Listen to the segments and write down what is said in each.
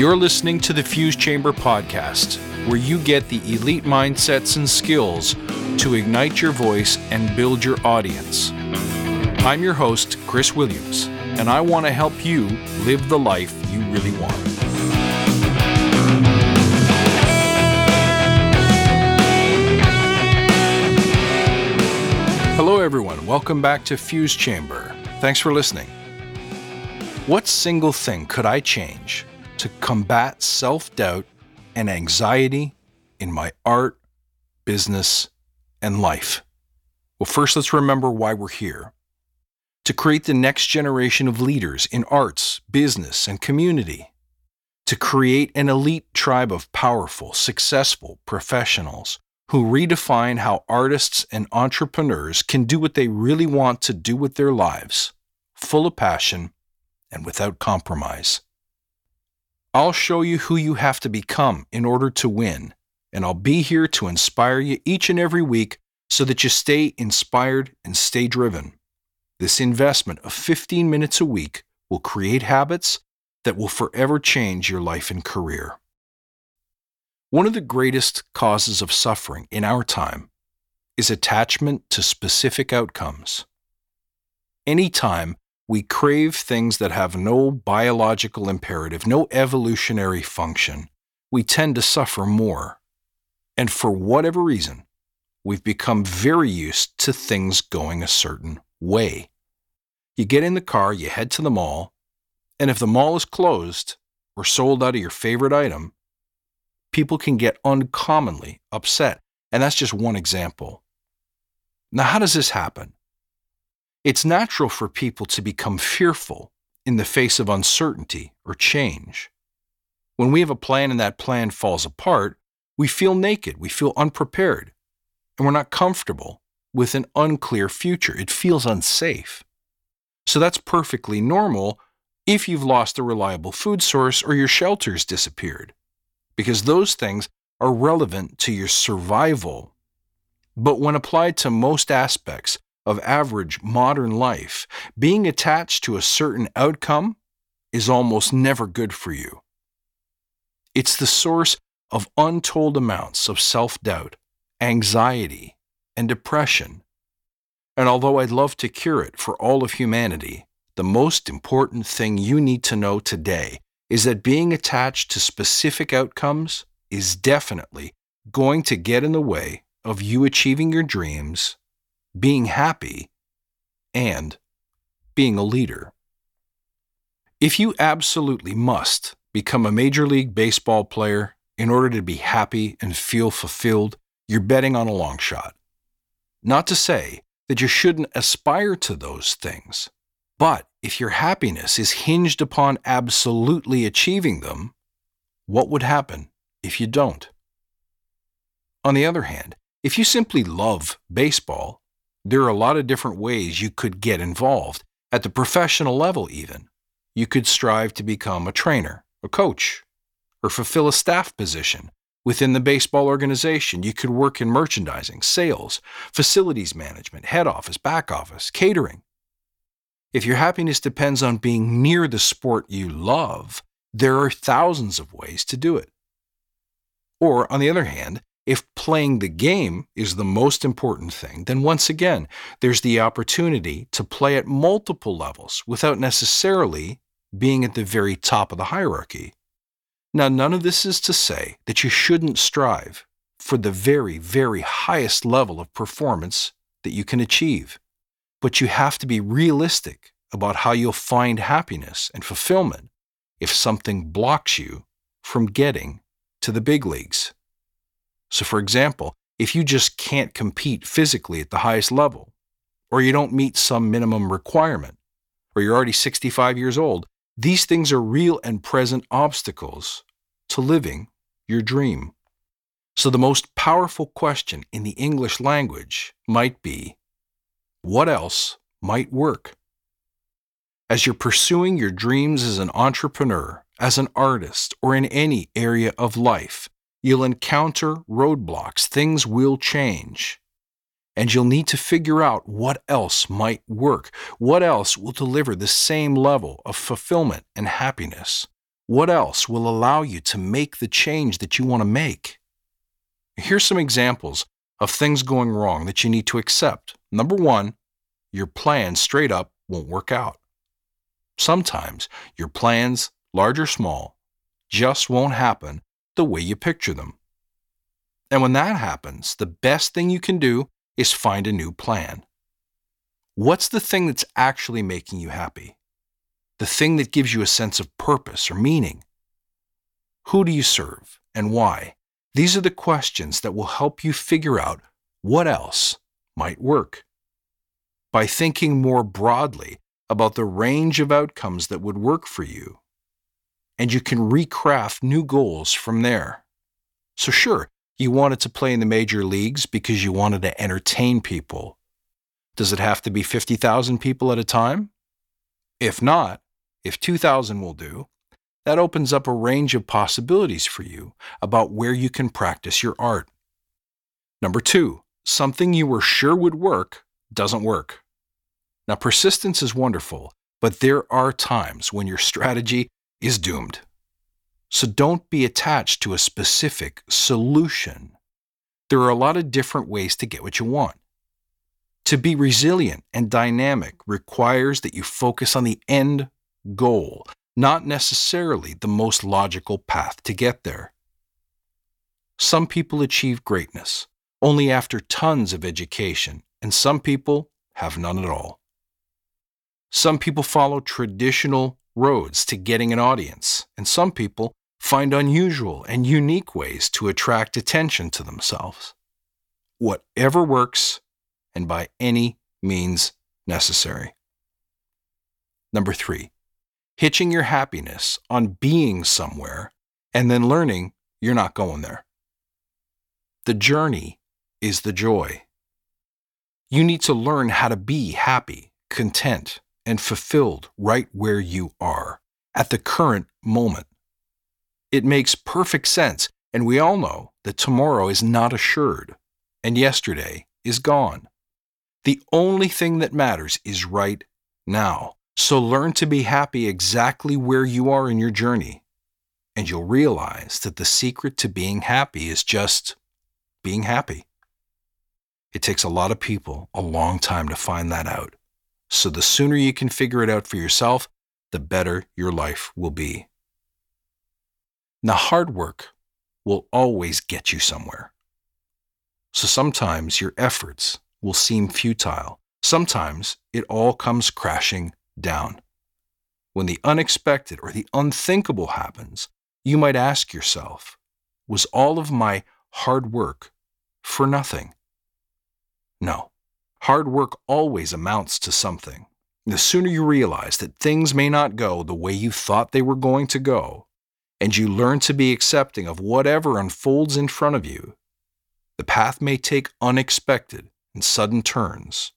You're listening to the Fuse Chamber podcast, where you get the elite mindsets and skills to ignite your voice and build your audience. I'm your host, Chris Williams, and I want to help you live the life you really want. Hello, everyone. Welcome back to Fuse Chamber. Thanks for listening. What single thing could I change to combat self doubt and anxiety in my art, business, and life? Well, first, let's remember why we're here to create the next generation of leaders in arts, business, and community, to create an elite tribe of powerful, successful professionals who redefine how artists and entrepreneurs can do what they really want to do with their lives, full of passion and without compromise. I'll show you who you have to become in order to win, and I'll be here to inspire you each and every week so that you stay inspired and stay driven. This investment of 15 minutes a week will create habits that will forever change your life and career. One of the greatest causes of suffering in our time is attachment to specific outcomes. Anytime we crave things that have no biological imperative, no evolutionary function, we tend to suffer more. And for whatever reason, we've become very used to things going a certain way. You get in the car, you head to the mall, and if the mall is closed or sold out of your favorite item, people can get uncommonly upset. And that's just one example. Now, how does this happen? It's natural for people to become fearful in the face of uncertainty or change. When we have a plan and that plan falls apart, we feel naked, we feel unprepared, and we're not comfortable with an unclear future. It feels unsafe. So that's perfectly normal if you've lost a reliable food source or your shelter's disappeared, because those things are relevant to your survival. But when applied to most aspects of average modern life, being attached to a certain outcome is almost never good for you. It's the source of untold amounts of self doubt, anxiety, and depression. And although I'd love to cure it for all of humanity, the most important thing you need to know today is that being attached to specific outcomes is definitely going to get in the way of you achieving your dreams being happy, and being a leader. If you absolutely must become a Major League Baseball player in order to be happy and feel fulfilled, you're betting on a long shot. Not to say that you shouldn't aspire to those things, but if your happiness is hinged upon absolutely achieving them, what would happen if you don't? On the other hand, if you simply love baseball there are a lot of different ways you could get involved, at the professional level, even. You could strive to become a trainer, a coach, or fulfill a staff position within the baseball organization. You could work in merchandising, sales, facilities management, head office, back office, catering. If your happiness depends on being near the sport you love, there are thousands of ways to do it. Or, on the other hand, if playing the game is the most important thing, then once again, there's the opportunity to play at multiple levels without necessarily being at the very top of the hierarchy. Now, none of this is to say that you shouldn't strive for the very, very highest level of performance that you can achieve. But you have to be realistic about how you'll find happiness and fulfillment if something blocks you from getting to the big leagues. So, for example, if you just can't compete physically at the highest level, or you don't meet some minimum requirement, or you're already 65 years old, these things are real and present obstacles to living your dream. So, the most powerful question in the English language might be what else might work? As you're pursuing your dreams as an entrepreneur, as an artist, or in any area of life, You'll encounter roadblocks, things will change. And you'll need to figure out what else might work, what else will deliver the same level of fulfillment and happiness, What else will allow you to make the change that you want to make? Here's some examples of things going wrong that you need to accept. Number one, your plan straight up won't work out. Sometimes your plans, large or small, just won't happen the way you picture them. And when that happens, the best thing you can do is find a new plan. What's the thing that's actually making you happy? The thing that gives you a sense of purpose or meaning? Who do you serve and why? These are the questions that will help you figure out what else might work. By thinking more broadly about the range of outcomes that would work for you, and you can recraft new goals from there. So, sure, you wanted to play in the major leagues because you wanted to entertain people. Does it have to be 50,000 people at a time? If not, if 2,000 will do, that opens up a range of possibilities for you about where you can practice your art. Number two, something you were sure would work doesn't work. Now, persistence is wonderful, but there are times when your strategy is doomed. So don't be attached to a specific solution. There are a lot of different ways to get what you want. To be resilient and dynamic requires that you focus on the end goal, not necessarily the most logical path to get there. Some people achieve greatness only after tons of education, and some people have none at all. Some people follow traditional roads to getting an audience, and some people find unusual and unique ways to attract attention to themselves. Whatever works, and by any means necessary. Number three, hitching your happiness on being somewhere and then learning you're not going there. The journey is the joy. You need to learn how to be happy, content, and fulfilled right where you are at the current moment. It makes perfect sense, and we all know that tomorrow is not assured, and yesterday is gone. The only thing that matters is right now. So learn to be happy exactly where you are in your journey, and you'll realize that the secret to being happy is just being happy. It takes a lot of people a long time to find that out. So the sooner you can figure it out for yourself, the better your life will be. Now, hard work will always get you somewhere. So sometimes your efforts will seem futile. Sometimes it all comes crashing down. When the unexpected or the unthinkable happens, you might ask yourself, was all of my hard work for nothing? No. Hard work always amounts to something. The sooner you realize that things may not go the way you thought they were going to go, and you learn to be accepting of whatever unfolds in front of you, the path may take unexpected and sudden turns,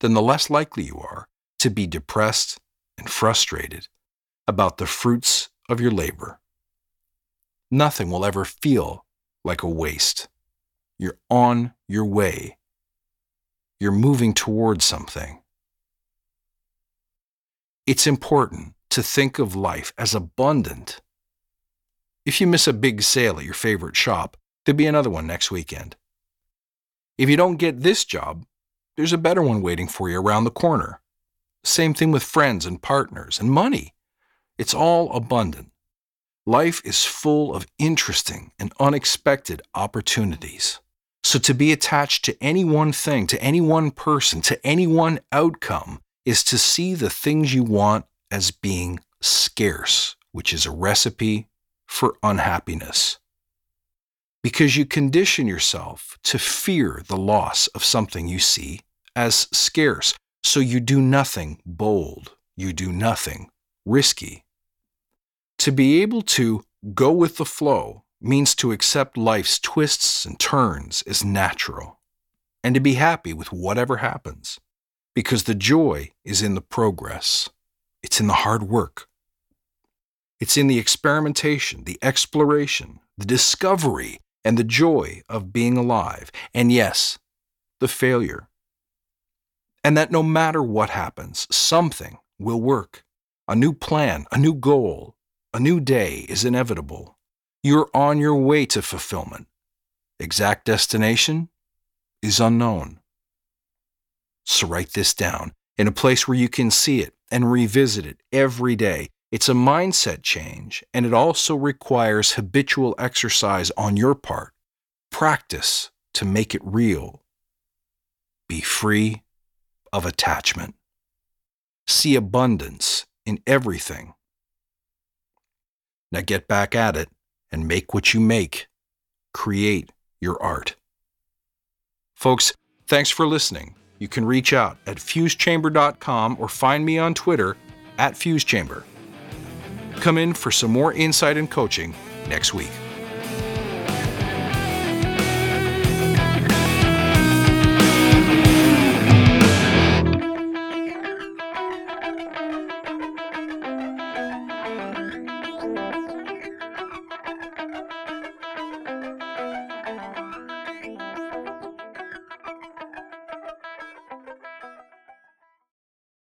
then the less likely you are to be depressed and frustrated about the fruits of your labor. Nothing will ever feel like a waste. You're on your way. You're moving towards something. It's important to think of life as abundant if you miss a big sale at your favorite shop, there'll be another one next weekend. If you don't get this job, there's a better one waiting for you around the corner. Same thing with friends and partners and money. It's all abundant. Life is full of interesting and unexpected opportunities. So to be attached to any one thing, to any one person, to any one outcome is to see the things you want as being scarce, which is a recipe for unhappiness. Because you condition yourself to fear the loss of something you see as scarce, so you do nothing bold, you do nothing risky. To be able to go with the flow means to accept life's twists and turns as natural, and to be happy with whatever happens, because the joy is in the progress, it's in the hard work, it's in the experimentation, the exploration, the discovery, and the joy of being alive. And yes, the failure. And that no matter what happens, something will work. A new plan, a new goal, A new day is inevitable. You're on your way to fulfillment. Exact destination is unknown. So write this down in a place where you can see it and revisit it every day. It's a mindset change, and it also requires habitual exercise on your part. Practice to make it real. Be free of attachment. See abundance in everything. Now get back at it and make what you make. Create your art. Folks, thanks for listening. You can reach out at fusechamber.com or find me on Twitter at fusechamber. Come in for some more insight and coaching next week.